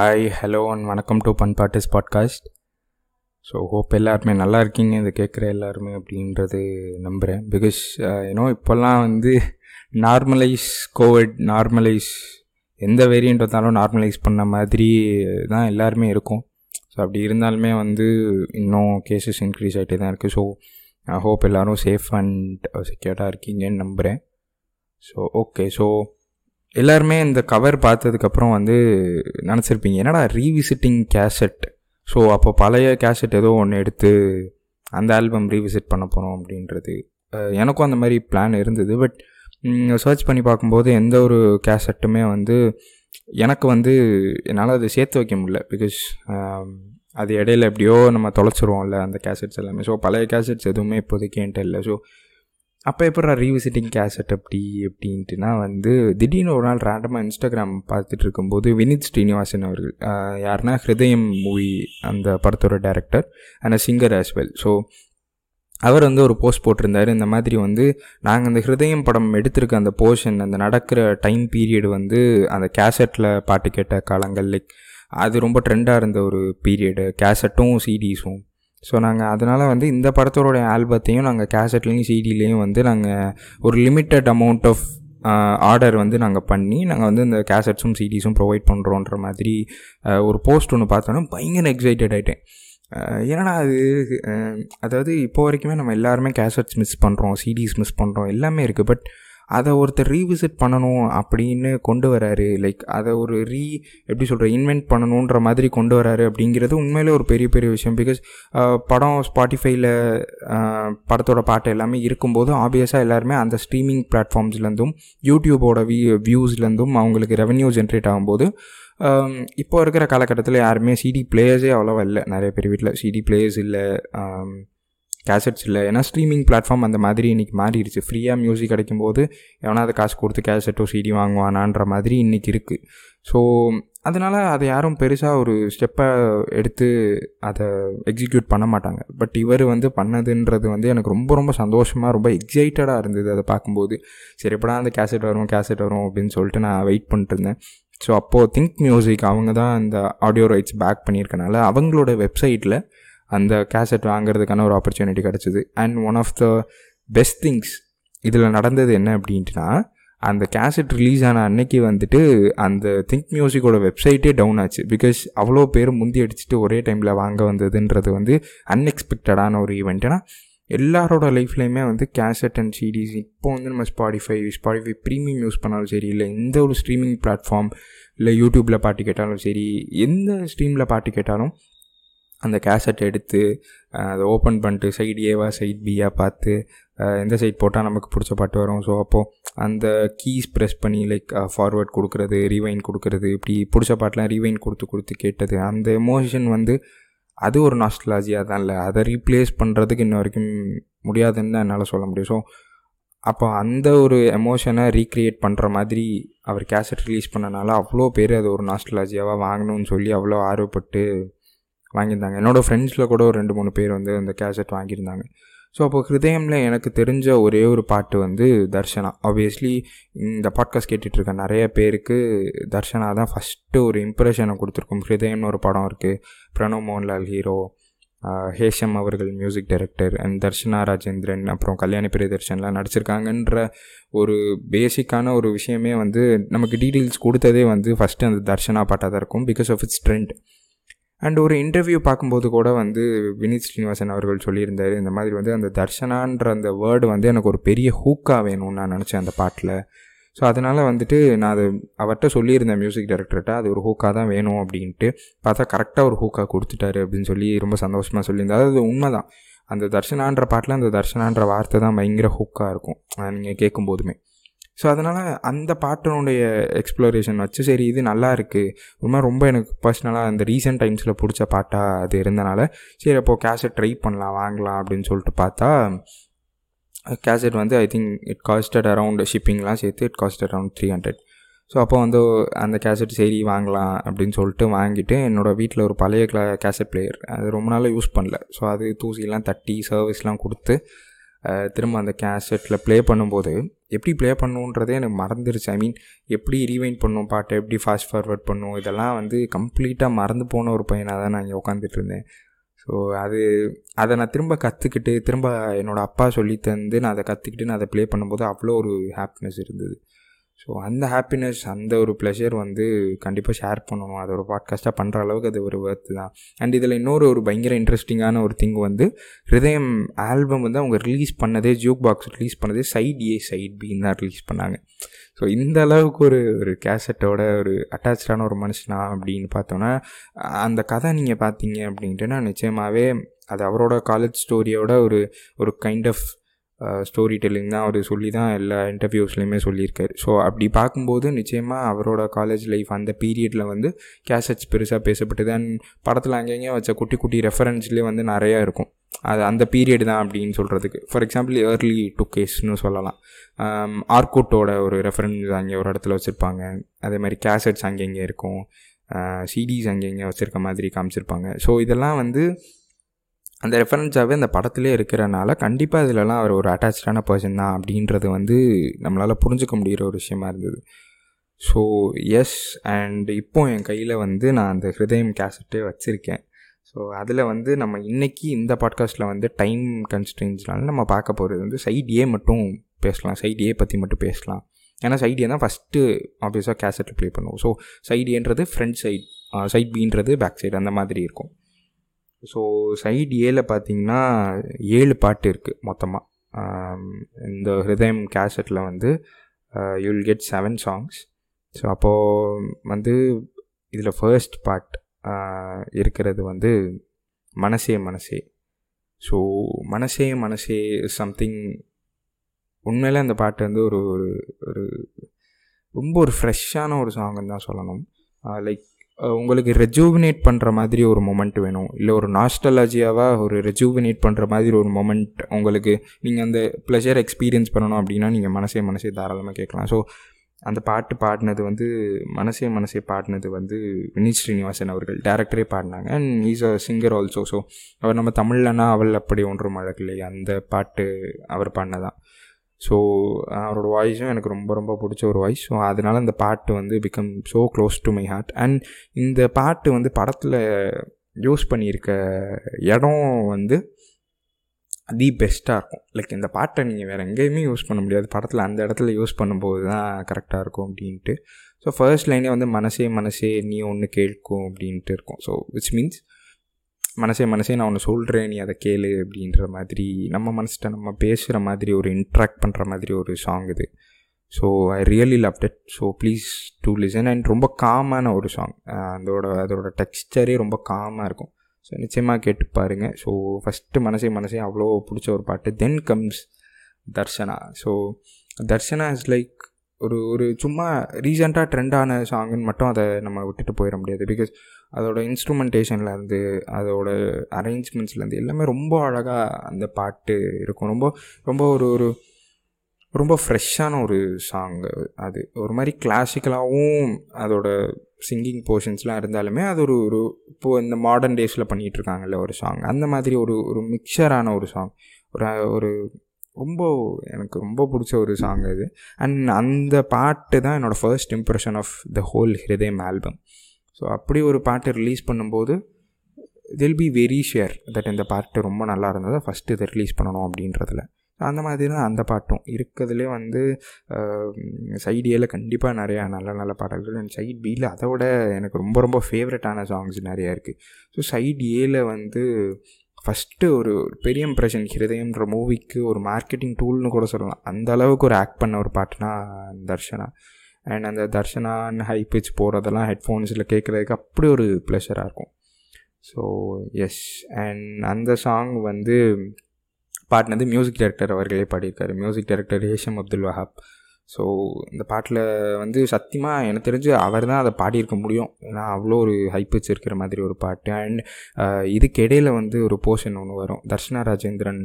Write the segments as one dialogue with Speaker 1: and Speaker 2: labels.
Speaker 1: Hi hello and வணக்கம் to பண்பாட்டிஸ் podcast so hope எல்லாருமே நல்லா இருக்கீங்க. இதை கேட்குற எல்லாருமே அப்படின்றது நம்புகிறேன் பிகாஸ் ஏன்னோ uh, இப்போல்லாம் வந்து நார்மலைஸ் கோவிட் நார்மலைஸ் எந்த வேரியண்ட் வந்தாலும் நார்மலைஸ் பண்ண மாதிரி தான் எல்லாருமே இருக்கும். ஸோ அப்படி இருந்தாலுமே வந்து இன்னும் கேசஸ் இன்க்ரீஸ் ஆகிட்டே தான் இருக்குது ஸோ ஹோப் எல்லோரும் சேஃப் அண்ட் செக்யூர்டாக இருக்கீங்கன்னு நம்புகிறேன் ஸோ ஓகே ஸோ எல்லாருமே இந்த கவர் பார்த்ததுக்கப்புறம் வந்து நினச்சிருப்பீங்க என்னடா ரீவிசிட்டிங் கேசட் ஸோ அப்போ பழைய கேசட் ஏதோ ஒன்று எடுத்து அந்த ஆல்பம் ரீவிசிட் பண்ண போகிறோம் அப்படின்றது. எனக்கும் அந்த மாதிரி பிளான் இருந்தது. பட் சர்ச் பண்ணி பார்க்கும்போது எந்த ஒரு கேசட்டுமே வந்து எனக்கு வந்து என்னால் அதை சேர்த்து வைக்க முடியல. பிகாஸ் அது இடையில எப்படியோ நம்ம தொலைச்சிருவோம்ல அந்த கேசட்ஸ் எல்லாமே. ஸோ பழைய கேசட்ஸ் எதுவுமே இப்போதைக்கு என்கிட்ட இல்லை. ஸோ அப்போ எப்போ ரீவிசிட்டிங் கேசட் அப்படி அப்படின்ட்டுனா வந்து திடீர்னு ஒரு நாள் ரேண்டமாக இன்ஸ்டாகிராம் பார்த்துட்டு இருக்கும்போது வினித் ஸ்ரீனிவாசன் அவர்கள் யாருன்னா ஹிருதயம் மூவி அந்த படத்தோட director and a singer as well so அவர் வந்து ஒரு போஸ்ட் போட்டிருந்தார். இந்த மாதிரி வந்து நாங்கள் அந்த ஹிருதயம் படம் எடுத்திருக்க அந்த போர்ஷன் அந்த நடக்கிற டைம் பீரியட் வந்து அந்த கேசட்டில் பாட்டு கேட்ட காலங்கள் லைக் அது ரொம்ப ட்ரெண்டாக இருந்த ஒரு பீரியடு கேசட்டும் சிடிஸும் ஸோ நாங்கள் அதனால் வந்து இந்த படத்தோடைய ஆல்பத்தையும் நாங்கள் கேசட்லேயும் சிடிலேயும் வந்து நாங்கள் ஒரு லிமிட்டட் அமௌண்ட் ஆஃப் ஆர்டர் வந்து நாங்கள் பண்ணி நாங்கள் வந்து இந்த கேசட்ஸும் சிடிஸும் ப்ரொவைட் பண்ணுறோன்ற மாதிரி ஒரு போஸ்ட் ஒன்று பார்த்தோன்னா பயங்கர எக்ஸைட்டட் ஆகிட்டேன் ஏன்னா அது? அதாவது இப்போ வரைக்குமே நம்ம எல்லாருமே கேசட்ஸ் மிஸ் பண்ணுறோம் சிடிஸ் மிஸ் பண்ணுறோம் எல்லாமே இருக்குது பட் அதை ஒருத்தர் ரீவிசிட் பண்ணணும் அப்படின்னு கொண்டு வராரு. லைக் அதை ஒரு ரீ எப்படி சொல்கிற இன்வென்ட் பண்ணணுன்ற மாதிரி கொண்டு வராரு அப்படிங்கிறது உண்மையிலே ஒரு பெரிய பெரிய விஷயம். பிகாஸ் படம் ஸ்பாட்டிஃபைல படத்தோட பாட்டு எல்லாமே இருக்கும்போது ஆப்வியஸாக எல்லாருமே அந்த ஸ்ட்ரீமிங் பிளாட்ஃபார்ம்ஸ்லேருந்தும் யூடியூபோட வி வியூஸ்லேருந்தும் அவங்களுக்கு ரெவன்யூ ஜென்ரேட் ஆகும்போது இப்போ இருக்கிற காலகட்டத்தில் யாருமே சிடி பிளேயர்ஸே அவ்வளோவா இல்லை. நிறைய பேர் வீட்டில் சிடி பிளேயர்ஸ் இல்லை. கேசட்ஸ் இல்லை. ஏன்னா ஸ்ட்ரீமிங் பிளாட்ஃபார்ம் அந்த மாதிரி இன்றைக்கி மாறிடுச்சு. ஃப்ரீயாக மியூசிக் கிடைக்கும் போது எவனா அதை காசு கொடுத்து கேசட்டோ சிடி வாங்குவானான்ற மாதிரி இன்றைக்கி இருக்குது ஸோ அதனால் அதை யாரும் பெருசாக ஒரு ஸ்டெப்பை எடுத்து அதை எக்ஸிக்யூட் பண்ண மாட்டாங்க. பட் இவர் வந்து பண்ணதுன்றது வந்து எனக்கு ரொம்ப ரொம்ப சந்தோஷமாக ரொம்ப எக்ஸைட்டடாக இருந்தது அதை பார்க்கும்போது. சரி எப்படா அந்த கேசட் வரும் கேசட் வரும் அப்படின்னு சொல்லிட்டு நான் வெயிட் பண்ணிட்டு இருந்தேன். ஸோ அப்போது திங்க் மியூசிக் அவங்க தான் இந்த ஆடியோ ரைட்ஸ் பேக் பண்ணியிருக்கனால அவங்களோட வெப்சைட்டில் அந்த கேசட் வாங்குறதுக்கான ஒரு ஆப்பர்ச்சுனிட்டி கிடச்சிது. And one of the best things இதில் நடந்தது என்ன அப்படின்ட்டுனா அந்த கேசட் ரிலீஸ் ஆன அன்னைக்கு வந்துட்டு அந்த திங்க் மியூசிக்கோட வெப்சைட்டே டவுன் ஆச்சு. பிகாஸ் அவ்வளோ பேர் முந்தி அடிச்சுட்டு ஒரே டைமில் வாங்க வந்ததுன்றது வந்து அன்எக்ஸ்பெக்டடான ஒரு ஈவெண்ட் ஏன்னா எல்லாரோட லைஃப்லையுமே வந்து கேசட் அண்ட் சிடிஸ் இப்போ வந்து நம்ம ஸ்பாடிஃபை ஸ்பாடிஃபை ப்ரீமியம் யூஸ் பண்ணாலும் சரி இல்லை எந்த ஒரு ஸ்ட்ரீமிங் பிளாட்ஃபார்ம் இல்லை யூடியூப்பில் பாட்டு கேட்டாலும் சரி எந்த ஸ்ட்ரீமில் பாட்டு கேட்டாலும் அந்த கேசட் எடுத்து அதை ஓப்பன் பண்ணிட்டு சைடு ஏவா சைட் பியாக பார்த்து எந்த சைட் போட்டால் நமக்கு பிடிச்ச பாட்டு வரும். ஸோ அப்போது அந்த கீஸ் ப்ரெஸ் பண்ணி லைக் ஃபார்வர்ட் கொடுக்குறது ரீவைன் கொடுக்குறது இப்படி பிடிச்ச பாட்டெலாம் ரீவைன் கொடுத்து கொடுத்து கேட்டது. அந்த எமோஷன் வந்து அது ஒரு நாஸ்டலாஜியாக தான் இல்லை. அதை ரீப்ளேஸ் பண்ணுறதுக்கு இன்ன வரைக்கும் முடியாதுன்னு தான் என்னால் சொல்ல முடியும். ஸோ அப்போ அந்த ஒரு எமோஷனை ரீக்ரியேட் பண்ணுற மாதிரி அவர் கேசட் ரிலீஸ் பண்ணனால அவ்வளோ பேர் அது ஒரு நாஸ்டலாஜியாவாக வாங்கணும்னு சொல்லி அவ்வளோ ஆர்வப்பட்டு வாங்கியிருந்தாங்க. என்னோடய ஃப்ரெண்ட்ஸில் கூட ஒரு ரெண்டு மூணு பேர் வந்து அந்த கேசட் வாங்கியிருந்தாங்க. ஸோ அப்போ ஹிருதயமில் எனக்கு தெரிஞ்ச ஒரே ஒரு பாட்டு வந்து தர்ஷனா. ஆப்வியஸ்லி இந்த பாட்காஸ்ட் கேட்டுட்ருக்க நிறைய பேருக்கு தர்ஷனா தான் ஃபஸ்ட்டு ஒரு இம்ப்ரெஷனை கொடுத்துருக்கும். ஹிருதயம்னு ஒரு படம் இருக்குது பிரணவ் மோகன்லால் ஹீரோ ஹேஷம் அவர்கள் music director and Darshana Rajendran அப்புறம் கல்யாணி பிரியதர்ஷன்லாம் நடிச்சிருக்காங்கன்ற ஒரு பேசிக்கான ஒரு விஷயமே வந்து நமக்கு டீட்டெயில்ஸ் கொடுத்ததே வந்து ஃபஸ்ட்டு அந்த தர்ஷனா பாட்டாக தான் இருக்கும். Because of its trend and ஒரு இன்டர்வியூ பார்க்கும்போது கூட வந்து வினித் ஸ்ரீனிவாசன் அவர்கள் சொல்லியிருந்தார் இந்த மாதிரி வந்து அந்த தர்ஷனான்ற அந்த வேர்டு வந்து எனக்கு ஒரு பெரிய ஹூக்காக வேணும்னு நான் நினச்சேன் அந்த பாட்டில். ஸோ அதனால் வந்துட்டு நான் அது அவர்கிட்ட சொல்லியிருந்தேன் மியூசிக் டைரக்டர்கிட்ட அது ஒரு ஹூக்காக தான் வேணும் அப்படின்ட்டு. பார்த்தா கரெக்டாக ஒரு ஹூக்காக கொடுத்துட்டாரு அப்படின்னு சொல்லி ரொம்ப சந்தோஷமாக சொல்லியிருந்தார் அது உண்மை தான் அந்த தர்ஷனான்ற பாட்டில் அந்த தர்ஷனான்ற வார்த்தை தான் பயங்கர ஹூக்காக இருக்கும். நீங்கள் கேட்கும்போதுமே ஸோ அதனால் அந்த பாட்டினுடைய எக்ஸ்ப்ளோரேஷன் வச்சு சரி இது நல்லா இருக்குது ஒரு மாதிரி ரொம்ப எனக்கு பர்சனலாக அந்த ரீசெண்ட் டைம்ஸில் பிடிச்ச பாட்டாக அது இருந்தனால சரி அப்போது கேசட் ட்ரை பண்ணலாம் வாங்கலாம் அப்படின்னு சொல்லிட்டு பார்த்தா கேசட் வந்து I think it costed around ஷிப்பிங்லாம் சேர்த்து it cost around three hundred so அப்போ வந்து அந்த கேசட் சரி வாங்கலாம் அப்படின்னு சொல்லிட்டு வாங்கிட்டு என்னோடய வீட்டில் ஒரு பழைய கிளா கேசட் பிளேயர் அது ரொம்ப நாளாக யூஸ் பண்ணல. ஸோ அது தூசிலாம் தட்டி சர்வீஸ்லாம் கொடுத்து திரும்ப அந்த கேசட்டில் ப்ளே பண்ணும்போது எப்படி ப்ளே பண்ணுன்றதே எனக்கு மறந்துருச்சு. ஐ மீன் எப்படி ரீவைண்ட் பண்ணும் பாட்டை எப்படி ஃபாஸ்ட் ஃபார்வர்ட் பண்ணும் இதெல்லாம் வந்து கம்ப்ளீட்டாக மறந்து போன ஒரு பையனாக தான் நான் இங்கே உட்காந்துட்டு இருந்தேன். ஸோ அது அதை நான் திரும்ப கற்றுக்கிட்டு திரும்ப என்னோடய அப்பா சொல்லி தந்து நான் அதை கற்றுக்கிட்டு நான் அதை ப்ளே பண்ணும்போது அவ்வளோ ஒரு ஹாப்பினஸ் இருந்தது. ஸோ அந்த ஹாப்பினஸ் அந்த ஒரு ப்ளஷர் வந்து கண்டிப்பாக ஷேர் பண்ணணும். அது ஒரு பாட்காஸ்ட்டாக பண்ணுற அளவுக்கு அது ஒரு ஒர்த்து தான். அண்ட் இதில் இன்னொரு ஒரு பயங்கர இன்ட்ரெஸ்டிங்கான ஒரு திங் வந்து ஹிருதயம் ஆல்பம் வந்து அவங்க ரிலீஸ் பண்ணதே ஜூக் பாக்ஸ் ரிலீஸ் பண்ணதே சைட் ஏ சைட் பின்னு தான் ரிலீஸ் பண்ணாங்க. ஸோ இந்த அளவுக்கு ஒரு ஒரு கேசட்டோட ஒரு அட்டாச்சான ஒரு மனுஷனா அப்படின்னு பார்த்தோன்னா அந்த கதை நீங்கள் பார்த்தீங்க அப்படின்ட்டுனா நிச்சயமாகவே அது அவரோட காலேஜ் ஸ்டோரியோட ஒரு ஒரு கைண்ட் ஆஃப் ஸ்டோரி டெல்லிங் தான் அவர் சொல்லி தான் எல்லா இன்டர்வியூஸ்லையுமே சொல்லியிருக்காரு. ஸோ அப்படி பார்க்கும்போது நிச்சயமாக அவரோட காலேஜ் லைஃப் அந்த பீரியடில் வந்து கேசட்ஸ் பெருசாக பேசப்பட்டது. அண்ட் படத்தில் அங்கேயும் வச்ச குட்டி குட்டி ரெஃபரன்ஸ்லேயே வந்து நிறையா இருக்கும். அது அந்த பீரியட் தான் அப்படின்னு சொல்கிறதுக்கு ஃபார் எக்ஸாம்பிள் ஏர்லி டு கேஸ்னு சொல்லலாம். Um, ஆர்கோட்டோட ஒரு ரெஃபரன்ஸ் அங்கே ஒரு இடத்துல வச்சுருப்பாங்க. அதே மாதிரி கேசட்ஸ் அங்கங்கே இருக்கும். Uh, சிடிஸ் அங்கங்கே வச்சுருக்க மாதிரி காமிச்சிருப்பாங்க. ஸோ இதெல்லாம் வந்து அந்த ரெஃபரன்ஸாகவே அந்த படத்துலேயே இருக்கிறனால கண்டிப்பாக இதிலலாம் அவர் ஒரு அட்டாச்சான பர்சன் தான் அப்படின்றது வந்து நம்மளால் புரிஞ்சுக்க முடிகிற ஒரு விஷயமா இருந்தது. ஸோ எஸ் அண்ட் இப்போ என் கையில் வந்து நான் அந்த ஹிருதயம் கேசட்டே வச்சுருக்கேன். ஸோ அதில் வந்து நம்ம இன்றைக்கி இந்த பாட்காஸ்ட்டில் வந்து டைம் கன்ஸ்டன்ஸ்னால நம்ம பார்க்க போகிறது வந்து சைட் ஏ மட்டும் பேசலாம். சைட் ஏ பற்றி மட்டும் பேசலாம். ஏன்னா சைட் ஏ தான் ஃபஸ்ட்டு ஆப்வியஸாக கேசட்டில் ப்ளே பண்ணுவோம். ஸோ சைட் ஏன்றது ஃப்ரண்ட் சைட் சைட் பின்றது பேக் சைடு அந்த மாதிரி இருக்கும். ஸோ சைடு ஏல பார்த்தீங்கன்னா ஏழு பாட்டு இருக்குது மொத்தமாக இந்த ஹிருதயம் கேசட்டில் வந்து you'll get seven songs so அப்போது வந்து இதில் ஃபர்ஸ்ட் பார்ட் இருக்கிறது வந்து மனசே மனசே. ஸோ மனசே மனசே சம்திங் உண்மையில் அந்த பாட்டு வந்து ஒரு ஒரு ஒரு ரொம்ப ஒரு ஃப்ரெஷ்ஷான ஒரு சாங்குன்னு தான் சொல்லணும். லைக் உங்களுக்கு ரெஜூவினேட் பண்ணுற மாதிரி ஒரு மொமெண்ட் வேணும். இல்லை ஒரு நாஸ்டலாஜியாவாக ஒரு ரெஜூவினேட் பண்ணுற மாதிரி ஒரு மொமெண்ட் உங்களுக்கு நீங்கள் அந்த ப்ளஷர் எக்ஸ்பீரியன்ஸ் பண்ணணும் அப்படின்னா நீங்கள் மனசே மனசே தாராளமாக கேட்கலாம். ஸோ அந்த பாட்டு பாடினது வந்து மனசே மனசே பாடினது வந்து வினீத் ஸ்ரீனிவாசன் அவர்கள் டேரக்டரே பாடினாங்க. And is a singer also so அவர் நம்ம தமிழ்லனா அவள் அப்படி ஒன்றும் அழகில்லை அந்த பாட்டு அவர் பாடினதான். ஸோ அவரோட வாய்ஸும் எனக்கு ரொம்ப ரொம்ப பிடிச்ச ஒரு வாய்ஸ் ஸோ அதனால் அந்த பாட்டு வந்து become so close to my heart and இந்த பாட்டு வந்து படத்தில் யூஸ் பண்ணியிருக்க இடம் வந்து தி பெஸ்ட்டாக இருக்கும். லைக் இந்த பாட்டை நீங்கள் வேறு எங்கேயுமே யூஸ் பண்ண முடியாது. படத்தில் அந்த இடத்துல யூஸ் பண்ணும்போது தான் கரெக்டாக இருக்கும் அப்படின்ட்டு. ஸோ ஃபர்ஸ்ட் லைனே வந்து மனசே மனசே நீ ஒன்று கேட்கும் அப்படின்ட்டு இருக்கும். ஸோ விச் மீன்ஸ் மனசே மனசே நான் ஒன்று சொல்கிறேன் நீ அதை கேளு அப்படின்ற மாதிரி நம்ம மனசிட்ட நம்ம பேசுகிற மாதிரி ஒரு இன்ட்ராக்ட் பண்ணுற மாதிரி ஒரு சாங் இது. So I really love that so please do listen and ரொம்ப காமான ஒரு சாங் அதோட அதோட டெக்ஸ்டரே ரொம்ப காமாக இருக்கும். ஸோ நிச்சயமாக கேட்டு பாருங்கள் ஸோ ஃபஸ்ட்டு மனசே மனசே அவ்வளோ பிடிச்ச ஒரு பாட்டு. Then comes Darshana. So Darshana is like ஒரு ஒரு சும்மா ரீசெண்டாக ட்ரெண்டான சாங்குன்னு மட்டும் அதை நம்ம விட்டுட்டு போயிட முடியாது. பிகாஸ் அதோட இன்ஸ்ட்ருமெண்டேஷன்லேருந்து அதோட அரேஞ்ச்மெண்ட்ஸ்லேருந்து எல்லாமே ரொம்ப அழகாக அந்த பாட்டு இருக்கும். ரொம்ப ரொம்ப ஒரு ஒரு ரொம்ப ஃப்ரெஷ்ஷான ஒரு சாங் அது. ஒரு மாதிரி கிளாசிக்கலாகவும் அதோட சிங்கிங் போர்ஷன்ஸ்லாம் இருந்தாலுமே அது ஒரு ஒரு இப்போது இந்த மாடர்ன் டேஸில் பண்ணிகிட்ருக்காங்கல்ல ஒரு சாங் அந்த மாதிரி ஒரு ஒரு மிக்சரான ஒரு சாங் ஒரு ஒரு ரொம்ப எனக்கு ரொம்ப பிடிச்ச ஒரு சாங் அது. அண்ட் அந்த பாட்டு தான் என்னோடய first impression of the whole Hridayam album so அப்படி ஒரு பாட்டு ரிலீஸ் பண்ணும்போது தில் பி வெரி ஷேர் தட் இந்த பாட்டு ரொம்ப நல்லா இருந்தது ஃபஸ்ட்டு இதை ரிலீஸ் பண்ணணும் அப்படின்றதுல. அந்த மாதிரி தான் அந்த பாட்டும். இருக்கிறதுலே வந்து சைட் ஏல கண்டிப்பாக நிறையா நல்ல நல்ல பாடல்கள் அண்ட் சைட் பியில் அதை விட எனக்கு ரொம்ப ரொம்ப ஃபேவரட்டான சாங்ஸ் நிறையா இருக்குது ஸோ சைட் ஏல வந்து ஃபஸ்ட்டு ஒரு பெரிய இம்ப்ரெஷன் ஹிருதயம்ன்ற மூவிக்கு ஒரு மார்க்கெட்டிங் டூல்னு கூட சொல்லலாம். அந்த அளவுக்கு ஒரு ஆக்ட் பண்ண ஒரு பாட்டுனா தர்ஷனா. அண்ட் அந்த தர்ஷனான்னு ஹை பிச் போகிறதெல்லாம் ஹெட்ஃபோன்ஸில் கேட்குறதுக்கு அப்படி ஒரு ப்ளஷராக இருக்கும். ஸோ எஸ் அண்ட் அந்த சாங் வந்து பாடினது மியூசிக் டைரக்டர் அவர்களே பாடியிருக்காரு. Music director Hesham Abdul Wahab so இந்த பாட்டில் வந்து சத்தியமாக எனக்கு தெரிஞ்சு அவர் தான் அதை பாடியிருக்க முடியும். ஏன்னா அவ்வளோ ஒரு ஹைப் இருக்கிற மாதிரி ஒரு பாட்டு. அண்ட் இதுக்கு இடையில் வந்து ஒரு போர்ஷன் ஒன்று வரும். தர்ஷனா ராஜேந்திரன்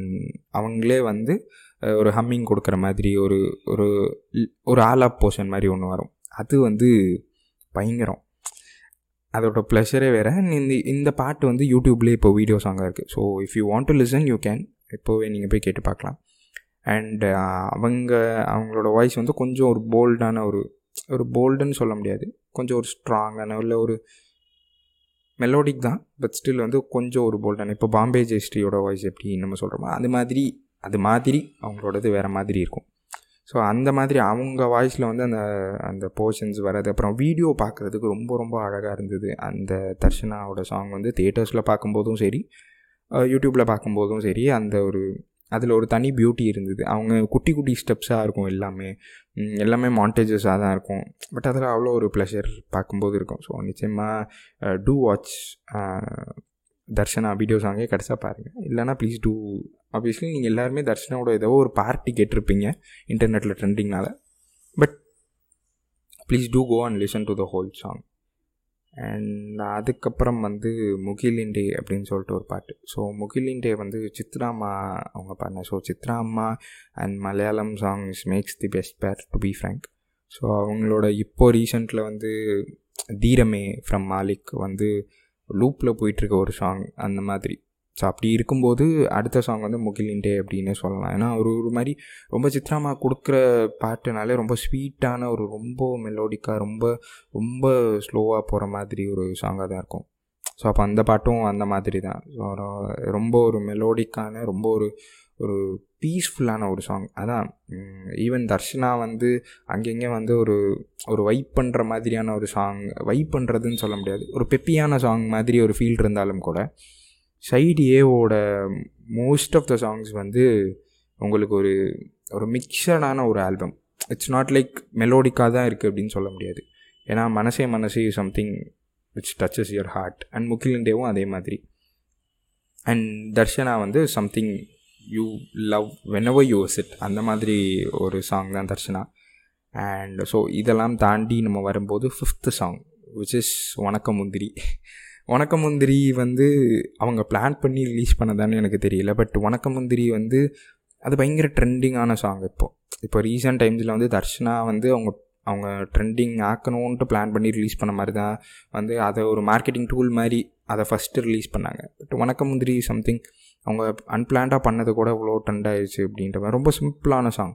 Speaker 1: அவங்களே வந்து ஒரு ஹம்மிங் கொடுக்குற மாதிரி ஒரு ஒரு ஒரு ஆலாப் போர்ஷன் மாதிரி ஒன்று வரும். அது வந்து பயங்கரம். அதோட ப்ளஷரே வேறு. இந்த இந்த பாட்டு வந்து யூடியூப்லேயே இப்போ வீடியோ சாங்காக இருக்குது so if you want to listen you can இப்போவே நீங்கள் போய் கேட்டு பார்க்கலாம். அண்டு uh, அவங்க அவங்களோட வாய்ஸ் வந்து கொஞ்சம் ஒரு போல்டான ஒரு ஒரு போல்டுன்னு சொல்ல முடியாது. கொஞ்சம் ஒரு ஸ்ட்ராங்கான இல்லை ஒரு மெலோடிக் தான். பட் ஸ்டில் வந்து கொஞ்சம் ஒரு போல்டான இப்போ பாம்பே ஜெயஸ்ரீயோட வாய்ஸ் எப்படி நம்ம சொல்கிறோமோ அது மாதிரி அது மாதிரி அவங்களோடது வேறு மாதிரி இருக்கும். ஸோ அந்த மாதிரி அவங்க வாய்ஸில் வந்து அந்த அந்த போர்ஷன்ஸ் வர்றது அப்புறம் வீடியோ பார்க்குறதுக்கு ரொம்ப ரொம்ப அழகாக இருந்தது. அந்த தர்ஷனாவோட சாங் வந்து தேட்டர்ஸில் பார்க்கும்போதும் சரி யூடியூப்பில் பார்க்கும்போதும் சரி அந்த ஒரு அதில் ஒரு தனி பியூட்டி இருந்தது. அவங்க குட்டி குட்டி ஸ்டெப்ஸாக இருக்கும் எல்லாமே. எல்லாமே மாண்டேஜஸாக தான் இருக்கும். பட் அதில் அவ்வளோ ஒரு ப்ளஷர் பார்க்கும்போது இருக்கும். ஸோ நிச்சயமாக டூ வாட்ச் தர்ஷனா வீடியோ சாங்கே கிடச்சா பாருங்கள் இல்லைனா ப்ளீஸ் டூ ஆப்வியஸ்லி நீங்கள் எல்லாருமே தர்ஷனாவோட ஏதோ ஒரு பார்ட்டி கேட்டிருப்பீங்க இன்டர்நெட்டில் ட்ரெண்டிங்னால but please do go and listen to the whole song and அதுக்கப்புறம் வந்து முகிலின் டே அப்படின்னு சொல்லிட்டு ஒரு பாட்டு. ஸோ முகிலின் டே வந்து சித்ராம்மா அவங்க பாடின. So Chitramma and Malayalam songs makes the best pair to be frank so அவங்களோட இப்போ ரீசெண்டில் வந்து தீரமே ஃப்ரம் மாலிக் வந்து லூப்பில் போயிட்டுருக்க ஒரு சாங் அந்த மாதிரி. ஸோ அப்படி இருக்கும்போது அடுத்த சாங் வந்து முகிலின் டே அப்படின்னு சொல்லலாம். ஏன்னா ஒரு ஒரு மாதிரி ரொம்ப சித்ராமா கொடுக்குற பாட்டுனாலே ரொம்ப ஸ்வீட்டான ஒரு ரொம்ப மெலோடிக்காக ரொம்ப ரொம்ப ஸ்லோவாக போகிற மாதிரி ஒரு சாங்காக தான் இருக்கும். ஸோ அப்போ அந்த பாட்டும் அந்த மாதிரி தான். ரொம்ப ஒரு மெலோடிக்கான ரொம்ப ஒரு ஒரு பீஸ்ஃபுல்லான ஒரு சாங் அதான் ஈவன் தர்ஷனா வந்து அங்கங்கே வந்து ஒரு ஒரு வைப் பண்ணுற மாதிரியான ஒரு சாங் வைப் பண்ணுறதுன்னு சொல்ல முடியாது. ஒரு பெப்பியான சாங் மாதிரி ஒரு ஃபீல் இருந்தாலும் கூட சைடு ஏவோட மோஸ்ட் ஆஃப் த சாங்ஸ் வந்து உங்களுக்கு ஒரு ஒரு மிக்சடான ஒரு ஆல்பம் இட்ஸ் நாட் லைக் மெலோடிக்காக தான் இருக்குது அப்படின்னு சொல்ல முடியாது. ஏன்னா மனசே மனசே something which touches your heart and முகிலண்டேவும் அதே மாதிரி. அண்ட் தர்ஷனா வந்து something you love whenever you it அந்த மாதிரி ஒரு சாங் தான் தர்ஷனா. அண்ட் ஸோ இதெல்லாம் தாண்டி நம்ம வரும்போது ஃபிஃப்த்து சாங் விச் இஸ் வணக்க முந்திரி. வணக்க முந்திரி வந்து அவங்க பிளான் பண்ணி ரிலீஸ் பண்ணதான்னு எனக்கு தெரியல பட் வணக்க முந்திரி வந்து அது பயங்கர ட்ரெண்டிங்கான சாங் இப்போது இப்போ. ரீசெண்ட் டைம்ஸில் வந்து தர்ஷனா வந்து அவங்க அவங்க ட்ரெண்டிங் ஆக்கணுன்ட்டு பிளான் பண்ணி ரிலீஸ் பண்ண மாதிரி தான் வந்து அதை ஒரு மார்க்கெட்டிங் டூல் மாதிரி அதை ஃபஸ்ட்டு ரிலீஸ் பண்ணாங்க. பட் வணக்க முந்திரி சம்திங் அவங்க அன்பிளான்டாக பண்ணது கூட இவ்வளோ ட்ரெண்ட் ஆயிடுச்சு அப்படின்ற மாதிரி. ரொம்ப சிம்பிளான சாங்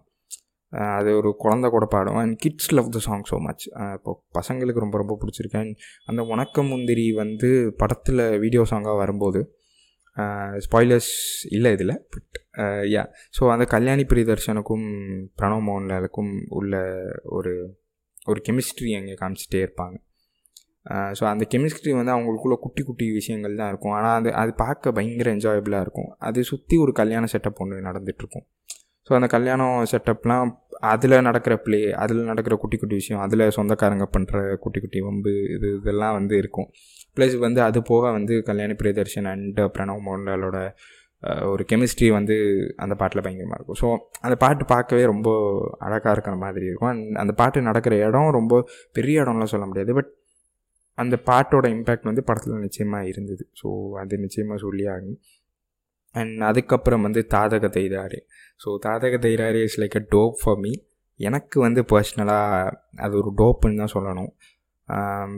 Speaker 1: அது ஒரு குழந்த கூட பாடும். And kids love the song so much இப்போ பசங்களுக்கு ரொம்ப ரொம்ப பிடிச்சிருக்கு. அண்ட் அந்த உணக்க முந்திரி வந்து படத்தில் வீடியோ சாங்காக வரும்போது ஸ்பாய்லர்ஸ் இல்லை இதில் பட் யா ஸோ அந்த கல்யாணி பிரியதர்ஷனுக்கும் பிரணவ் மோகன்லாலுக்கும் உள்ள ஒரு ஒரு கெமிஸ்ட்ரி அங்கே காமிச்சிட்டே இருப்பாங்க. ஸோ அந்த கெமிஸ்ட்ரி வந்து அவங்களுக்குள்ள குட்டி குட்டி விஷயங்கள் தான் இருக்கும். ஆனால் அது அது பார்க்க பயங்கர என்ஜாயபிளாக இருக்கும். அது சுற்றி ஒரு கல்யாண செட்டப் ஒன்று நடந்துகிட்ருக்கும் ஸோ அந்த கல்யாணம் செட்டப்லாம் அதில் நடக்கிற ப்ளே அதில் நடக்கிற குட்டி குட்டி விஷயம் அதில் சொந்தக்காரங்க பண்ணுற குட்டி குட்டி வம்பு இது இதெல்லாம் வந்து இருக்கும். ப்ளஸ் வந்து அது போக வந்து கல்யாணி பிரியதர்ஷன் அண்ட் பிரணவ் மோகன்லாலோட ஒரு கெமிஸ்ட்ரி வந்து அந்த பாட்டில் பயங்கரமாக இருக்கும். ஸோ அந்த பாட்டு பார்க்கவே ரொம்ப அழகாக இருக்கிற மாதிரி இருக்கும். அண்ட் அந்த பாட்டு நடக்கிற இடம் ரொம்ப பெரிய இடம்லாம் சொல்ல முடியாது. பட் அந்த பாட்டோட இம்பேக்ட் வந்து படத்தில் நிச்சயமாக இருந்தது. ஸோ அது நிச்சயமாக சொல்லி ஆகும் அண்ட் அதுக்கப்புறம் வந்து தாதக தைதாரே ஸோ தாதக தைராரு is like a dope for me எனக்கு வந்து பர்சனலாக அது ஒரு டோப்புன்னு தான் சொல்லணும்.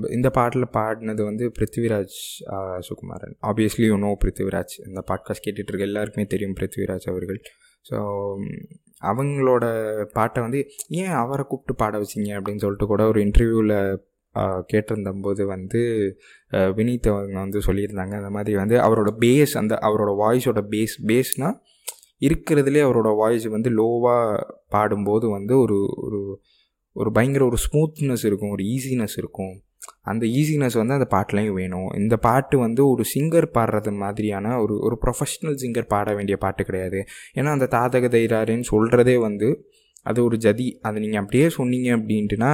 Speaker 1: இந்த பாட்டில் பாடினது வந்து Prithviraj Sukumaran. Obviously you know Prithviraj இந்த பாட்காஸ்ட் கேட்டுட்ருக்க எல்லாருக்குமே தெரியும் பிருத்திவிராஜ் அவர்கள். ஸோ அவங்களோட பாட்டை வந்து ஏன் அவரை கூப்பிட்டு பாட வச்சிங்க அப்படின்னு சொல்லிட்டு கூட ஒரு இன்டர்வியூவில் கேட்டிருந்தபோது வந்து வினீத் அவங்க வந்து சொல்லியிருந்தாங்க. அந்த மாதிரி வந்து அவரோட பேஸ் அந்த அவரோட வாய்ஸோட பேஸ் பேஸ்னால் இருக்கிறதுலே அவரோட வாய்ஸ் வந்து லோவாக பாடும்போது வந்து ஒரு ஒரு ஒரு பயங்கர ஒரு ஸ்மூத்னஸ் இருக்கும் ஒரு ஈஸினஸ் இருக்கும். அந்த ஈஸினஸ் வந்து அந்த பாட்டுலேயும் வேணும். இந்த பாட்டு வந்து ஒரு சிங்கர் பாடுறது மாதிரியான ஒரு ஒரு ப்ரொஃபஷ்னல் சிங்கர் பாட வேண்டிய பாட்டு கிடையாது. ஏன்னா அந்த தாதக தைராருன்னு சொல்கிறதே வந்து அது ஒரு ஜதி. அதை நீங்கள் அப்படியே சொன்னீங்க அப்படின்ட்டுனா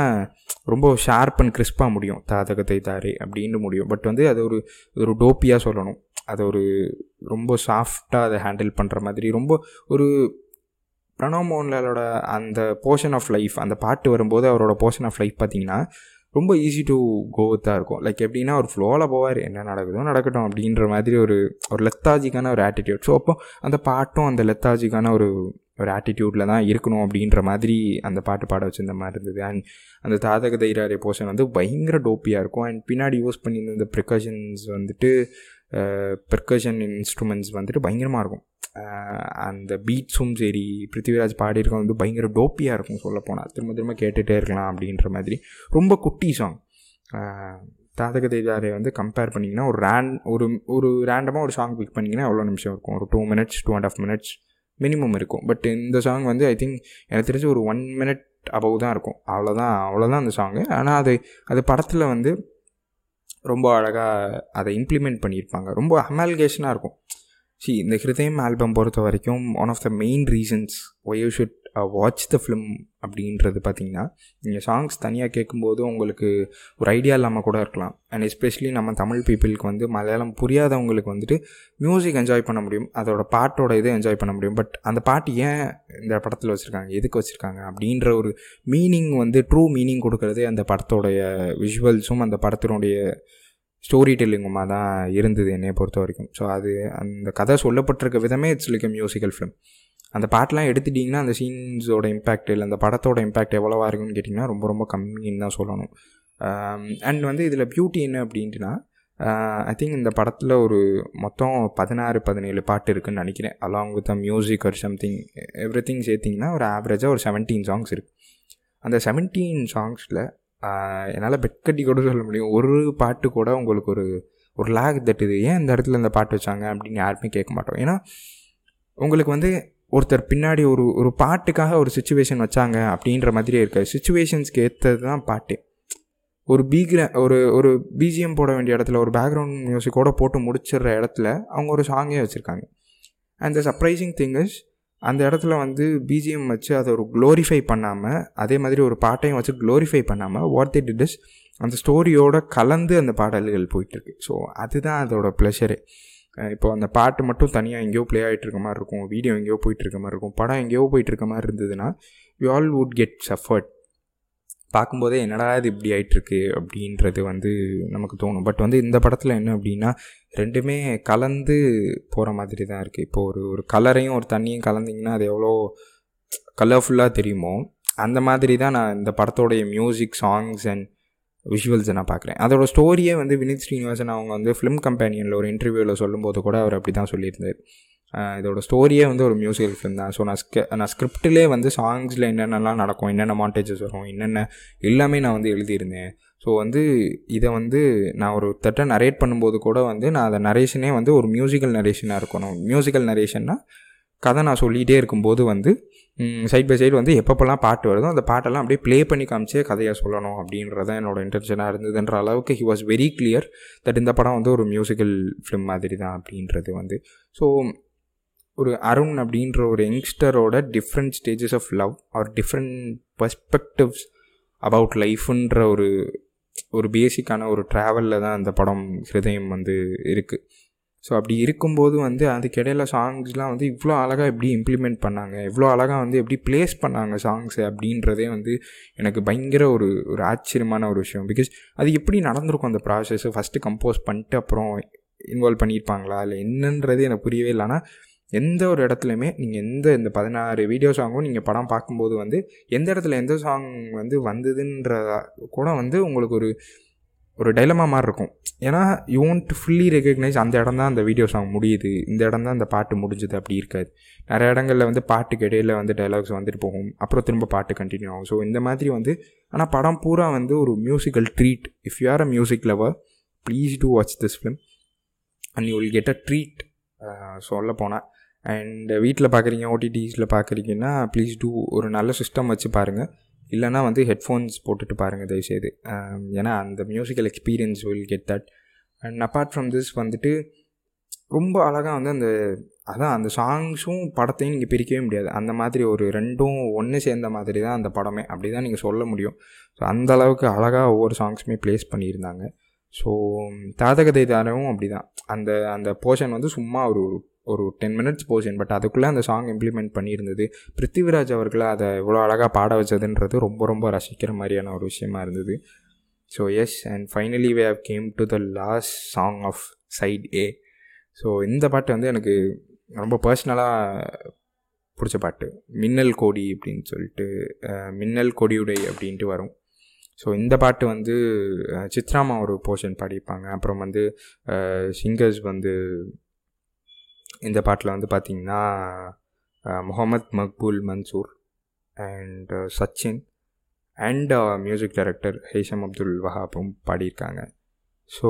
Speaker 1: ரொம்ப ஷார்ப் அண்ட் கிறிஸ்பாக முடியும். தாதகத்தை தாரே அப்படின்னு முடியும். பட் வந்து அது ஒரு ஒரு டோப்பியாக சொல்லணும். அதை ஒரு ரொம்ப சாஃப்டாக அதை ஹேண்டில் பண்ணுற மாதிரி. ரொம்ப ஒரு பிரணவ் மோகன்லாலோட அந்த போர்ஷன் ஆஃப் லைஃப் அந்த பாட்டு வரும்போது அவரோட போர்ஷன் ஆஃப் லைஃப் பார்த்தீங்கன்னா ரொம்ப ஈஸி டு கோவத்தாக இருக்கும். லைக் எப்படின்னா ஒரு ஃப்ளோவில் போவார். என்ன நடக்குதோ நடக்கட்டும் அப்படின்ற மாதிரி ஒரு ஒரு லெத்தாஜிக்கான ஒரு ஆட்டிடியூட் ஸோ அப்போ அந்த பாட்டும் அந்த லெத்தாஜிக்கான ஒரு ஒரு ஆட்டிடியூட்டில் தான் இருக்கணும் அப்படின்ற மாதிரி அந்த பாட்டு பாட வச்சுருந்த மாதிரி இருந்தது. அண்ட் அந்த தாதக தைராரிய போர்ஷன் வந்து பயங்கர டோப்பியாக இருக்கும். அண்ட் பின்னாடி யூஸ் பண்ணியிருந்த இந்த ப்ரிகாஷன்ஸ் வந்துட்டு ப்ரிகாஷன் இன்ஸ்ட்ருமெண்ட்ஸ் வந்துட்டு பயங்கரமாக இருக்கும். அந்த பீட்ஸும் சரி பிருத்திவிராஜ் பாடியிருக்கோம் வந்து பயங்கர டோப்பியாக இருக்கும் சொல்லப்போனால் திரும்ப திரும்ப கேட்டுகிட்டே இருக்கலாம் அப்படின்ற மாதிரி. ரொம்ப குட்டி சாங் தாதக தேஜாரை வந்து கம்பேர் பண்ணிங்கன்னா ஒரு ரேண்ட் ஒரு ஒரு ரேண்டமாக ஒரு சாங் பிக் பண்ணிங்கன்னா எவ்வளோ நிமிஷம் இருக்கும்? ஒரு two minutes two and half minutes minimum இருக்கும். பட் இந்த சாங் வந்து ஐ திங்க் எனக்கு தெரிஞ்சு ஒரு ஒன் மினிட் அபவ் தான் இருக்கும். அவ்வளோதான் அவ்வளோதான் அந்த சாங்கு ஆனால் அது அது படத்தில் வந்து ரொம்ப அழகாக அதை இம்ப்ளிமெண்ட் பண்ணியிருப்பாங்க. ரொம்ப அமால்கேஷனாக இருக்கும். சி இந்த ஹிருதயம் ஆல்பம் பொறுத்த வரைக்கும் one of the main reasons why you should watch the film அப்படின்றது பார்த்தீங்கன்னா நீங்கள் சாங்ஸ் தனியாக கேட்கும்போது உங்களுக்கு ஒரு ஐடியா இல்லாமல் கூட இருக்கலாம். அண்ட் எஸ்பெஷலி நம்ம தமிழ் பீப்புளுக்கு வந்து மலையாளம் புரியாதவங்களுக்கு வந்துட்டு மியூசிக் என்ஜாய் பண்ண முடியும். அதோட பாட்டோட இதை என்ஜாய் பண்ண முடியும். பட் அந்த பாட்டு ஏன் இந்த படத்தில் வச்சுருக்காங்க? எதுக்கு வச்சுருக்காங்க? அப்படின்ற ஒரு மீனிங் வந்து ட்ரூ மீனிங் கொடுக்குறதே அந்த படத்தோடைய விஷுவல்ஸும் அந்த படத்தினுடைய ஸ்டோரி டெல்லிங்குமாக தான் இருந்தது என்னை பொறுத்த வரைக்கும். ஸோ அது அந்த கதை சொல்லப்பட்டிருக்க விதமே இட்ஸ் லைக் மியூசிக்கல் ஃபிலிம் அந்த பாட்டெலாம் எடுத்துட்டிங்கன்னா அந்த சீன்ஸோட இம்பேக்ட் இல்லை அந்த படத்தோட இம்பேக்ட் எவ்வளோவா இருக்குன்னு கேட்டிங்கன்னா ரொம்ப ரொம்ப கம்மின்னு தான் சொல்லணும். அண்ட் வந்து இதில் பியூட்டி என்ன அப்படின்ட்டுனா ஐ திங்க் இந்த படத்தில் ஒரு மொத்தம் பதினாறு பதினேழு பாட்டு இருக்குதுன்னு நினைக்கிறேன். அலாங் வித் அ மியூசிக் ஒரு சம்திங் எவ்ரி திங் சேர்த்திங்கன்னா ஒரு ஆவரேஜாக ஒரு செவன்டீன் சாங்ஸ் இருக்குது அந்த செவன்டீன் சாங்ஸில் என்னால் பெட்கட்டி கூட சொல்ல முடியும். ஒரு பாட்டு கூட உங்களுக்கு ஒரு ஒரு லேக் தட்டுது. ஏன் இந்த இடத்துல இந்த பாட்டு வச்சாங்க அப்படின்னு யாருமே கேட்க மாட்டோம். ஏன்னா உங்களுக்கு வந்து ஒருத்தர் பின்னாடி ஒரு ஒரு பாட்டுக்காக ஒரு சுச்சுவேஷன் வச்சாங்க அப்படின்ற மாதிரியே இருக்காது. சுச்சுவேஷன்ஸ்க்கு ஏற்றது தான் பாட்டு. ஒரு பீக்ர ஒரு ஒரு பிஜிஎம் போட வேண்டிய இடத்துல ஒரு பேக்ரவுண்ட் மியூசிக்கோடு போட்டு முடிச்சிடுற இடத்துல அவங்க ஒரு சாங்கே வச்சுருக்காங்க. And the surprising thing is அந்த இடத்துல வந்து பிஜிஎம் வச்சு அதை ஒரு க்ளோரிஃபை பண்ணாமல் அதே மாதிரி ஒரு பாட்டையும் வச்சு க்ளோரிஃபை பண்ணாமல் வாட் தி இட் இஸ் அந்த ஸ்டோரியோட கலந்து அந்த பாடல்கள் போயிட்டுருக்கு ஸோ அதுதான் அதோட ப்ளஷரு இப்போ அந்த பாட்டு மட்டும் தனியாக எங்கேயோ ப்ளே ஆகிட்டு இருக்க மாதிரி இருக்கும். வீடியோ எங்கேயோ போயிட்டு இருக்க மாதிரி இருக்கும். படம் எங்கேயோ போயிட்டு இருக்க மாதிரி இருந்ததுன்னா you all would get suffered பார்க்கும்போதே என்னடா இது இப்படி ஆகிட்டுருக்கு அப்படின்றது வந்து நமக்கு தோணும். பட் வந்து இந்த படத்தில் என்ன அப்படின்னா ரெண்டுமே கலந்து போகிற மாதிரி தான் இருக்குது இப்போ ஒரு ஒரு கலரையும் ஒரு தண்ணியும் கலந்திங்கன்னா அது எவ்வளோ கலர்ஃபுல்லாக தெரியுமோ அந்த மாதிரி தான் நான் இந்த படத்தோடைய மியூசிக் சாங்ஸ் அண்ட் விஷுவல்ஸை நான் பார்க்குறேன். அதோட ஸ்டோரியே வந்து வினித் ஸ்ரீனிவாசன் அவங்க வந்து ஃபிலிம் கம்பெனியில் ஒரு இன்டர்வியூவில் சொல்லும்போது கூட அவர் அப்படி தான் சொல்லியிருந்தார் இதோட ஸ்டோரியே வந்து ஒரு மியூசிக்கல் ஃபிலிம் தான். ஸோ நான் ஸ்க நான் ஸ்கிரிப்டிலே வந்து சாங்ஸில் என்னென்னலாம் நடக்கும் என்னென்ன மாண்டேஜஸ் வரும் என்னென்ன எல்லாமே நான் வந்து எழுதியிருந்தேன். ஸோ வந்து இதை வந்து நான் ஒரு தட்டை நரேட் பண்ணும்போது கூட வந்து நான் அதை நரேஷனே வந்து ஒரு மியூசிக்கல் நரேஷனாக இருக்கணும். மியூசிக்கல் நரேஷன்னா கதை நான் சொல்லிகிட்டே இருக்கும்போது வந்து சைட் பை சைடு வந்து எப்பப்போல்லாம் பாட்டு வருதோ அந்த பாட்டெல்லாம் அப்படியே ப்ளே பண்ணி காமிச்சே கதையாக சொல்லணும் அப்படின்றதான் என்னோட இன்டென்ஷனாக இருந்ததுன்ற அளவுக்கு he was very clear that இந்த படம் வந்து ஒரு மியூசிக்கல் ஃபிலிம் மாதிரி தான் அப்படின்றது வந்து. ஸோ ஒரு அருண் அப்படின்ற ஒரு யங்ஸ்டரோட different stages of love or different perspectives about லைஃப்ன்ற ஒரு ஒரு பேசிக்கான ஒரு ட்ராவலில் தான் அந்த படம் ஹிருதயம் வந்து இருக்குது ஸோ அப்படி இருக்கும்போது வந்து அதுக்கிடையில் சாங்ஸ்லாம் வந்து இவ்வளோ அழகாக எப்படி இம்ப்ளிமெண்ட் பண்ணாங்க? இவ்வளோ அழகாக வந்து எப்படி ப்ளேஸ் பண்ணாங்க சாங்ஸு அப்படின்றதே வந்து எனக்கு பயங்கர ஒரு ஒரு ஆச்சரியமான ஒரு விஷயம். பிகாஸ் அது எப்படி நடந்திருக்கும் அந்த ப்ராசஸ்ஸு ஃபஸ்ட்டு கம்போஸ் பண்ணிட்டு அப்புறம் இன்வால்வ் பண்ணியிருப்பாங்களா? இல்லை என்னன்றது எனக்கு புரியவே இல்லைன்னா எந்த ஒரு இடத்துலையுமே நீங்கள் எந்த இந்த பதினாறு வீடியோ சாங்கும் நீங்கள் படம் பார்க்கும்போது வந்து எந்த இடத்துல எந்த சாங் வந்து வந்ததுன்றதா கூட வந்து உங்களுக்கு ஒரு ஒரு டைலமா மாதிரி இருக்கும் ஏன்னா யூ ஒன்ட் ஃபுல்லி ரெக்கக்னைஸ் அந்த இடம் தான் அந்த வீடியோ சாங் முடியுது. இந்த இடம் தான் அந்த பாட்டு முடிஞ்சுது. அப்படி இருக்காது. நிறைய இடங்களில் வந்து பாட்டுக்கு இடையில வந்து டைலாக்ஸ் வந்துட்டு போகும். அப்புறம் திரும்ப பாட்டு கண்டினியூ ஆகும். ஸோ இந்த மாதிரி வந்து ஆனால் படம் பூரா வந்து ஒரு musical treat if you are a music lover please do watch this film and you will get a treat சொல்ல போனால் அண்ட் வீட்டில் பார்க்குறீங்க ஓடிடிஸில் பார்க்குறீங்கன்னா ப்ளீஸ் டூ ஒரு நல்ல சிஸ்டம் வச்சு பாருங்கள் இல்லைனா வந்து ஹெட்ஃபோன்ஸ் போட்டுட்டு பாருங்கள் தயவுசெய்து. ஏன்னா அந்த musical experience will get that and apart from this வந்துட்டு ரொம்ப அழகாக வந்து அந்த அதான் அந்த சாங்ஸும் படத்தையும் நீங்கள் பிரிக்கவே முடியாது. அந்த மாதிரி ஒரு ரெண்டும் ஒன்று சேர்ந்த மாதிரி தான் அந்த படமே. அப்படி தான் நீங்கள் சொல்ல முடியும். ஸோ அந்த அளவுக்கு அழகாக ஒவ்வொரு சாங்ஸுமே ப்ளேஸ் பண்ணியிருந்தாங்க. ஸோ தாதகதை தாரவும் அப்படி தான் அந்த அந்த போர்ஷன் வந்து சும்மா ஒரு ஒரு டென் மினிட்ஸ் போர்ஷன் பட் அதுக்குள்ளே அந்த சாங் இம்ப்ளிமெண்ட் பண்ணியிருந்தது. பிருத்திவிராஜ் அவர்களை அதை இவ்வளோ அழகாக பாட வச்சதுன்றது ரொம்ப ரொம்ப ரசிக்கிற மாதிரியான ஒரு விஷயமா இருந்தது. So yes and finally we have came to the last song of side A so இந்த பாட்டு வந்து எனக்கு ரொம்ப பர்சனலாக பிடிச்ச பாட்டு. மின்னல் கோடி அப்படின்னு சொல்லிட்டு மின்னல் கொடியுடை அப்படின்ட்டு வரும். ஸோ இந்த பாட்டு வந்து சித்ராமா ஒரு போர்ஷன் பாடியிருப்பாங்க. அப்புறம் வந்து சிங்கர்ஸ் வந்து இந்த பாட்டில் வந்து பார்த்திங்கன்னா Muhammad Maqbool Mansoor and Sachin and music director Hesham Abdul வஹாப்பும் பாடியிருக்காங்க. ஸோ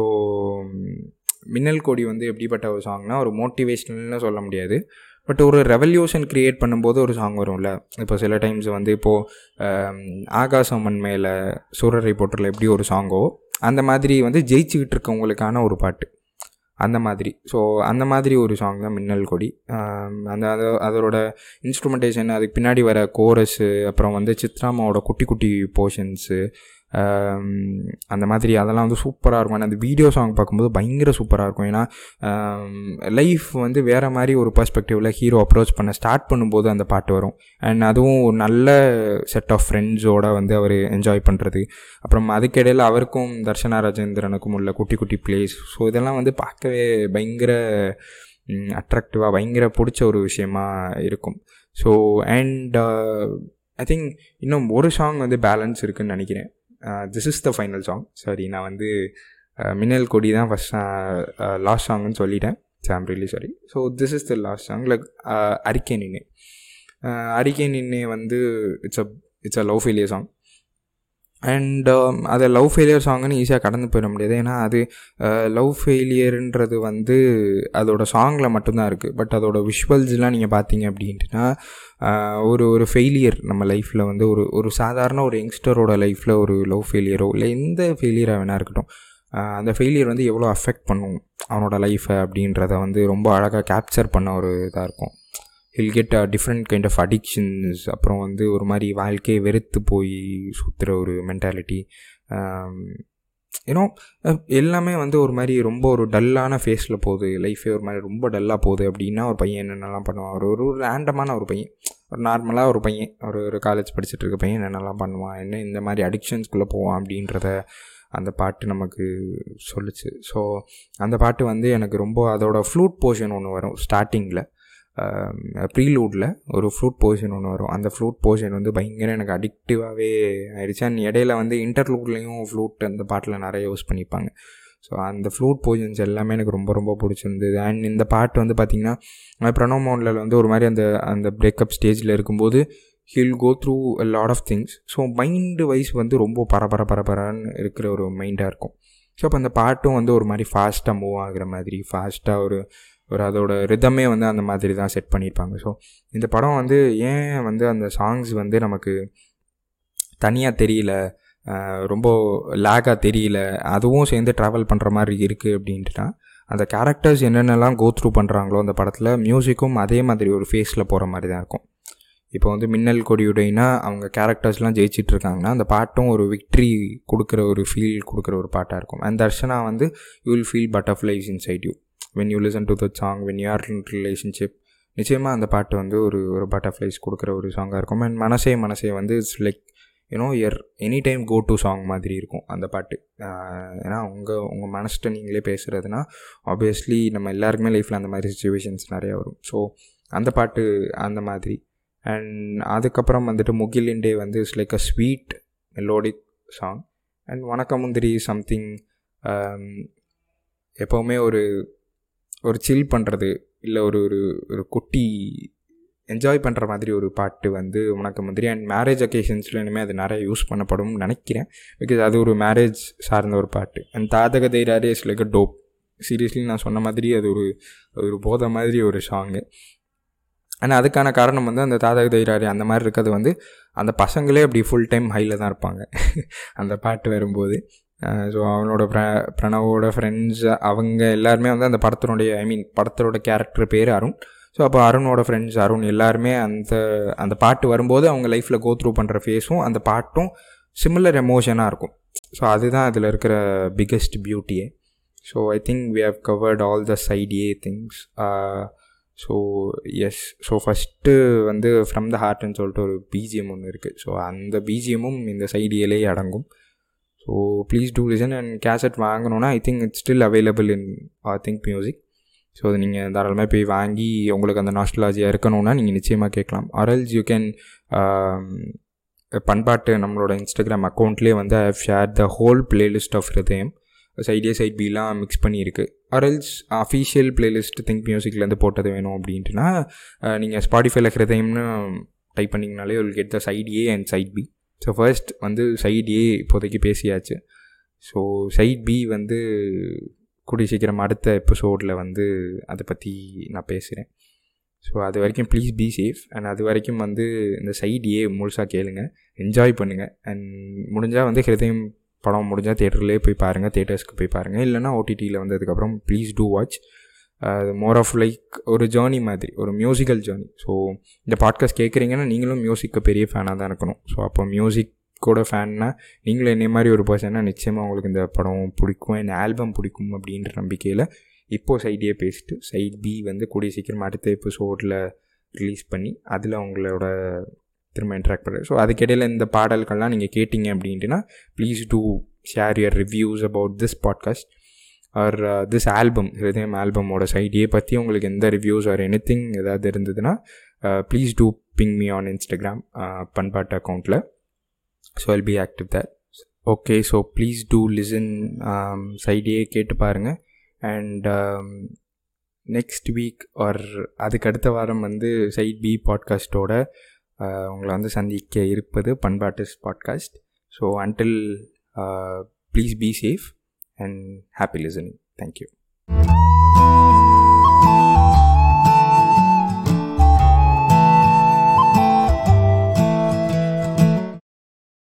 Speaker 1: மின்னல் கோடி வந்து எப்படிப்பட்ட ஒரு சாங்னா ஒரு மோட்டிவேஷ்னல்னு சொல்ல முடியாது. பட் ஒரு ரெவல்யூஷன் க்ரியேட் பண்ணும்போது ஒரு சாங் வரும்ல. இப்போ சில டைம்ஸ் வந்து இப்போது ஆகாசம்மன் மேலே சூரரை போட்டில் எப்படி ஒரு சாங்கோ அந்த மாதிரி வந்து ஜெயிச்சுக்கிட்டு இருக்கவங்களுக்கான ஒரு பாட்டு. அந்த மாதிரி. ஸோ அந்த மாதிரி ஒரு சாங் தான் மின்னல் கொடி. அந்த அது அதோட இன்ஸ்ட்ருமெண்டேஷன் அதுக்கு பின்னாடி வர கோரஸு அப்புறம் வந்து சித்ராமாவோட குட்டி குட்டி போர்ஷன்ஸு அந்த மாதிரி அதெல்லாம் வந்து சூப்பராக இருக்கும். அந்த வீடியோ சாங் பார்க்கும்போது பயங்கர சூப்பராக இருக்கும். ஏன்னா லைஃப் வந்து வேறு மாதிரி ஒரு பர்ஸ்பெக்டிவில் ஹீரோ அப்ரோச் பண்ண ஸ்டார்ட் பண்ணும்போது அந்த பாட்டு வரும். அண்ட் அதுவும் ஒரு நல்ல செட் ஆஃப் ஃப்ரெண்ட்ஸோடு வந்து அவர் என்ஜாய் பண்ணுறது அப்புறம் அதுக்கிடையில் அவருக்கும் தர்ஷனா ராஜேந்திரனுக்கும் உள்ள குட்டி குட்டி பிளேஸ் ஸோ இதெல்லாம் வந்து பார்க்கவே பயங்கர அட்ராக்டிவாக பயங்கர பிடிச்ச ஒரு விஷயமா இருக்கும். ஸோ அண்ட் ஐ திங்க் இன்னும் ஒரு சாங் வந்து பேலன்ஸ் இருக்குதுன்னு நினைக்கிறேன். This is the final song sorry நான் வந்து மின்னல் கொடி தான் ஃபஸ்ட் லாஸ்ட் சாங்னு சொல்லிட்டேன். சாம் really sorry so this is the last song like Arike நின்னே அரிக்கே நின்னே வந்து it's a it's a love failure song and அதை லவ் ஃபெயிலியர் சாங்குன்னு ஈஸியாக கடந்து போயிட முடியாது. ஏன்னா அது லவ் ஃபெயிலியருன்றது வந்து அதோட சாங்கில் மட்டும்தான் இருக்குது பட் அதோட விஷுவல்ஸ்லாம் நீங்கள் பார்த்தீங்க அப்படின்ட்டுனா ஒரு ஒரு ஃபெயிலியர் நம்ம லைஃப்பில் வந்து ஒரு ஒரு சாதாரண ஒரு யங்ஸ்டரோட லைஃப்பில் ஒரு லவ் ஃபெயிலியரோ இல்லை எந்த ஃபெயிலியராக வேணா இருக்கட்டும் அந்த ஃபெயிலியர் வந்து எவ்வளோ அஃபெக்ட் பண்ணும் அவனோட லைஃப்பை அப்படின்றத வந்து ரொம்ப அழகாக கேப்சர் பண்ண ஒரு இதாக இருக்கும். He'll get a different kind of addictions அப்புறம் வந்து ஒரு மாதிரி வாழ்க்கையை வெறுத்து போய் சுற்றுற ஒரு மென்டாலிட்டி um, ஏன்னோ எல்லாமே வந்து ஒரு மாதிரி ரொம்ப ஒரு டல்லான ஃபேஸில் போகுது. லைஃபே ஒரு மாதிரி ரொம்ப டல்லாக போகுது அப்படின்னா ஒரு பையன் என்னென்னலாம் பண்ணுவான்? ஒரு ஒரு ரேண்டமான ஒரு பையன். ஒரு நார்மலாக ஒரு பையன். ஒரு ஒரு காலேஜ் படிச்சுட்டு இருக்க பையன் என்னென்னலாம் பண்ணுவான்? என்ன இந்த மாதிரி அடிக்ஷன்ஸ்குள்ளே போவான் அப்படின்றத அந்த பாட்டு நமக்கு சொல்லுச்சு. ஸோ அந்த பாட்டு வந்து எனக்கு ரொம்ப அதோடய ஃப்ளூட் போர்ஷன் ஒன்று வரும் ஸ்டார்டிங்கில் ப்ரீலூடில் ஒரு ஃப்ளூட் போர்ஷன் ஒன்று வரும். அந்த ஃப்ளூட் போர்ஷன் வந்து பயங்கர எனக்கு அடிக்டிவாகவே ஆயிடுச்சு. அண்ட் இடையில வந்து இன்டர்லூட்லேயும் ஃப்ளூட் அந்த பாட்டில் நிறைய யூஸ் பண்ணிப்பாங்க. ஸோ அந்த ஃப்ளூட் போர்ஷன்ஸ் எல்லாமே எனக்கு ரொம்ப ரொம்ப பிடிச்சிருந்தது. அண்ட் இந்த பாட்டு வந்து பார்த்திங்கன்னா பிரணவ் மோனில் வந்து ஒரு மாதிரி அந்த அந்த பிரேக்கப் ஸ்டேஜில் இருக்கும்போது he'll go through a lot of things so mind wise வந்து ரொம்ப பரபர பரபரன்னு இருக்கிற ஒரு மைண்டாக இருக்கும். ஸோ அப்போ அந்த பாட்டும் வந்து ஒரு மாதிரி ஃபாஸ்ட்டாக மூவ் ஆகுற மாதிரி ஃபாஸ்ட்டாக ஒரு ஒரு அதோட ரிதமே வந்து அந்த மாதிரி தான் செட் பண்ணியிருப்பாங்க ஸோ இந்த படம் வந்து ஏன் வந்து அந்த சாங்ஸ் வந்து நமக்கு தனியாக தெரியல ரொம்ப லேக்காக தெரியல அதுவும் சேர்ந்து ட்ராவல் பண்ணுற மாதிரி இருக்குது அப்படின்ட்டுனா அந்த கேரக்டர்ஸ் என்னென்னலாம் கோ த்ரூ பண்ணுறாங்களோ அந்த படத்தில் மியூசிக்கும் அதே மாதிரி ஒரு ஃபேஸில் போகிற மாதிரி தான் இருக்கும். இப்போ வந்து மின்னல் கொடியுடைனா அவங்க கேரக்டர்ஸ்லாம் ஜெயிச்சிட்டு இருக்காங்கன்னா அந்த பாட்டும் ஒரு விக்ட்ரி கொடுக்குற ஒரு ஃபீல் கொடுக்குற ஒரு பாட்டாக இருக்கும். அண்ட் தர்ஷனா வந்து you will feel butterflies inside you when you listen to the song when you are in relationship நிச்சயமாக அந்த பாட்டு வந்து ஒரு ஒரு பட்டர்ஃப்ளைஸ் கொடுக்குற ஒரு சாங்காக இருக்கும். அண்ட் மனசே மனசே வந்து it's like you know your anytime go to song மாதிரி இருக்கும் அந்த பாட்டு. ஏன்னா உங்கள் உங்கள் மனசிட்ட நீங்களே பேசுகிறதுனா ஆப்வியஸ்லி நம்ம எல்லாருக்குமே லைஃப்பில் அந்த மாதிரி சுச்சுவேஷன்ஸ் நிறையா வரும். ஸோ அந்த பாட்டு அந்த மாதிரி. அண்ட் அதுக்கப்புறம் வந்துட்டு முகிலிண்டே வந்து it's like a sweet melodic song and வணக்கமுந்திரி something எப்போவுமே ஒரு ஒரு சில் பண்ணுறது இல்லை ஒரு ஒரு ஒரு குட்டி என்ஜாய் பண்ணுற மாதிரி ஒரு பாட்டு வந்து உனக்கு மாதிரி அண்ட் மேரேஜ் அக்கேஷன்ஸில் இனிமேல் அது நிறைய யூஸ் பண்ணப்படும் நினைக்கிறேன். பிகாஸ் அது ஒரு மேரேஜ் சார்ந்த ஒரு பாட்டு. அண்ட் தாதக தைராரே is like a dope seriously நான் சொன்ன மாதிரி அது ஒரு ஒரு போதை மாதிரி ஒரு சாங்கு ஆனால் அதுக்கான காரணம் வந்து அந்த தாதக தைராரி அந்த மாதிரி இருக்கிறது வந்து அந்த பசங்களே அப்படி ஃபுல் டைம் ஹையில் தான் இருப்பாங்க. அந்த பாட்டு வரும்போது. ஸோ அவனோட ப்ர பிரணவோட ஃப்ரெண்ட்ஸ் அவங்க எல்லாருமே வந்து அந்த படத்தினுடைய ஐ மீன் படத்தோட கேரக்டர் பேர் அருண். ஸோ அப்போ அருணோட ஃப்ரெண்ட்ஸ் அருண் எல்லாருமே அந்த அந்த பாட்டு வரும்போது அவங்க லைஃப்பில் கோ த்ரூ பண்ணுற ஃபேஸும் அந்த பாட்டும் சிமிலர் எமோஷனாக இருக்கும். ஸோ அதுதான் அதில் இருக்கிற biggest பியூட்டியே so I think we have covered all the side A things so yes so first வந்து ஃப்ரம் த ஹார்ட்னு சொல்லிட்டு ஒரு பிஜிஎம் ஒன்று இருக்குது ஸோ அந்த பிஜிஎம்மும் இந்த சைடியிலே அடங்கும். So please do listen and cassette வாங்கணுன்னா I think it's still available in I think music so அது நீங்கள் தாராளமாக போய் வாங்கி உங்களுக்கு அந்த நாஸ்டலாஜியாக இருக்கணும்னா நீங்கள் நிச்சயமாக கேட்கலாம். அரல்ஸ் யூ கேன் பண்பாட்டு நம்மளோட இன்ஸ்டாகிராம் அக்கௌண்ட்லேயே வந்து I have share the whole playlist of Hridayam side A side பிலாம் mix பண்ணியிருக்கு. அரல்ஸ் அஃபீஷியல் பிளேலிஸ்ட் திங்க் மியூசிக்லேருந்து போட்டது வேணும் அப்படின்ட்டுனா நீங்கள் ஸ்பாடிஃபைல ஹிருதயம்னு டைப் பண்ணிங்கனாலே ஒரு get the side A and side B so first வந்து சைட் ஏ இப்போதைக்கு பேசியாச்சு. ஸோ சைட் பி வந்து கூடிய சீக்கிரம் அடுத்த எபிசோடில் வந்து அதை பற்றி நான் பேசுகிறேன் ஸோ அது வரைக்கும் ப்ளீஸ் பி சேஃப் அண்ட் அது வரைக்கும் வந்து இந்த சைட் ஏ முழுசாக கேளுங்க. என்ஜாய் பண்ணுங்கள் அண்ட் முடிஞ்சால் வந்து ஹிருதயம் படம் முடிஞ்சால் தேட்டர்லேயே போய் பாருங்கள் தேட்டர்ஸ்க்கு போய் பாருங்கள் இல்லைனா ஓடிடியில் வந்ததுக்கப்புறம் ப்ளீஸ் டூ வாட்ச் அது மோர் ஆஃப் லைக் ஒரு ஜேர்னி மாதிரி ஒரு மியூசிக்கல் ஜேர்னி ஸோ இந்த பாட்காஸ்ட் கேட்குறீங்கன்னா நீங்களும் மியூசிக்கு பெரிய ஃபேனாக தான் இருக்கணும். ஸோ அப்போ மியூசிக் கூட ஃபேன்னா நீங்களும் என்னை மாதிரி ஒரு பர்சனாக நிச்சயமாக உங்களுக்கு இந்த படம் பிடிக்கும் இந்த ஆல்பம் பிடிக்கும் அப்படின்ற நம்பிக்கையில் இப்போது சைடியே பேசிட்டு சைட் பி வந்து கூடிய சீக்கிரம் அடுத்த எபிசோடில் ரிலீஸ் பண்ணி அதில் அவங்களோட திரும்ப இன்ட்ராக்ட் பண்ணுறது ஸோ அதுக்கிடையில் இந்த பாடல்கள்லாம் நீங்கள் கேட்டிங்க அப்படின்ட்டுனா please do share your reviews about this podcast or this album Hridayam ஆல்பமோட சைடியை பற்றி உங்களுக்கு எந்த ரிவ்யூஸ் ஆர் எனி திங் ஏதாவது இருந்ததுன்னா please do ping me on Instagram பண்பாட்டு அக்கௌண்ட்டில் so I'll be active that okay so please do listen சைடியே கேட்டு பாருங்கள் and next week or அதுக்கு அடுத்த வாரம் வந்து சைட் பி பாட்காஸ்ட்டோட உங்களை வந்து சந்திக்க இருப்பது பண்பாட்டு podcast so until please be safe and happy listening. Thank you.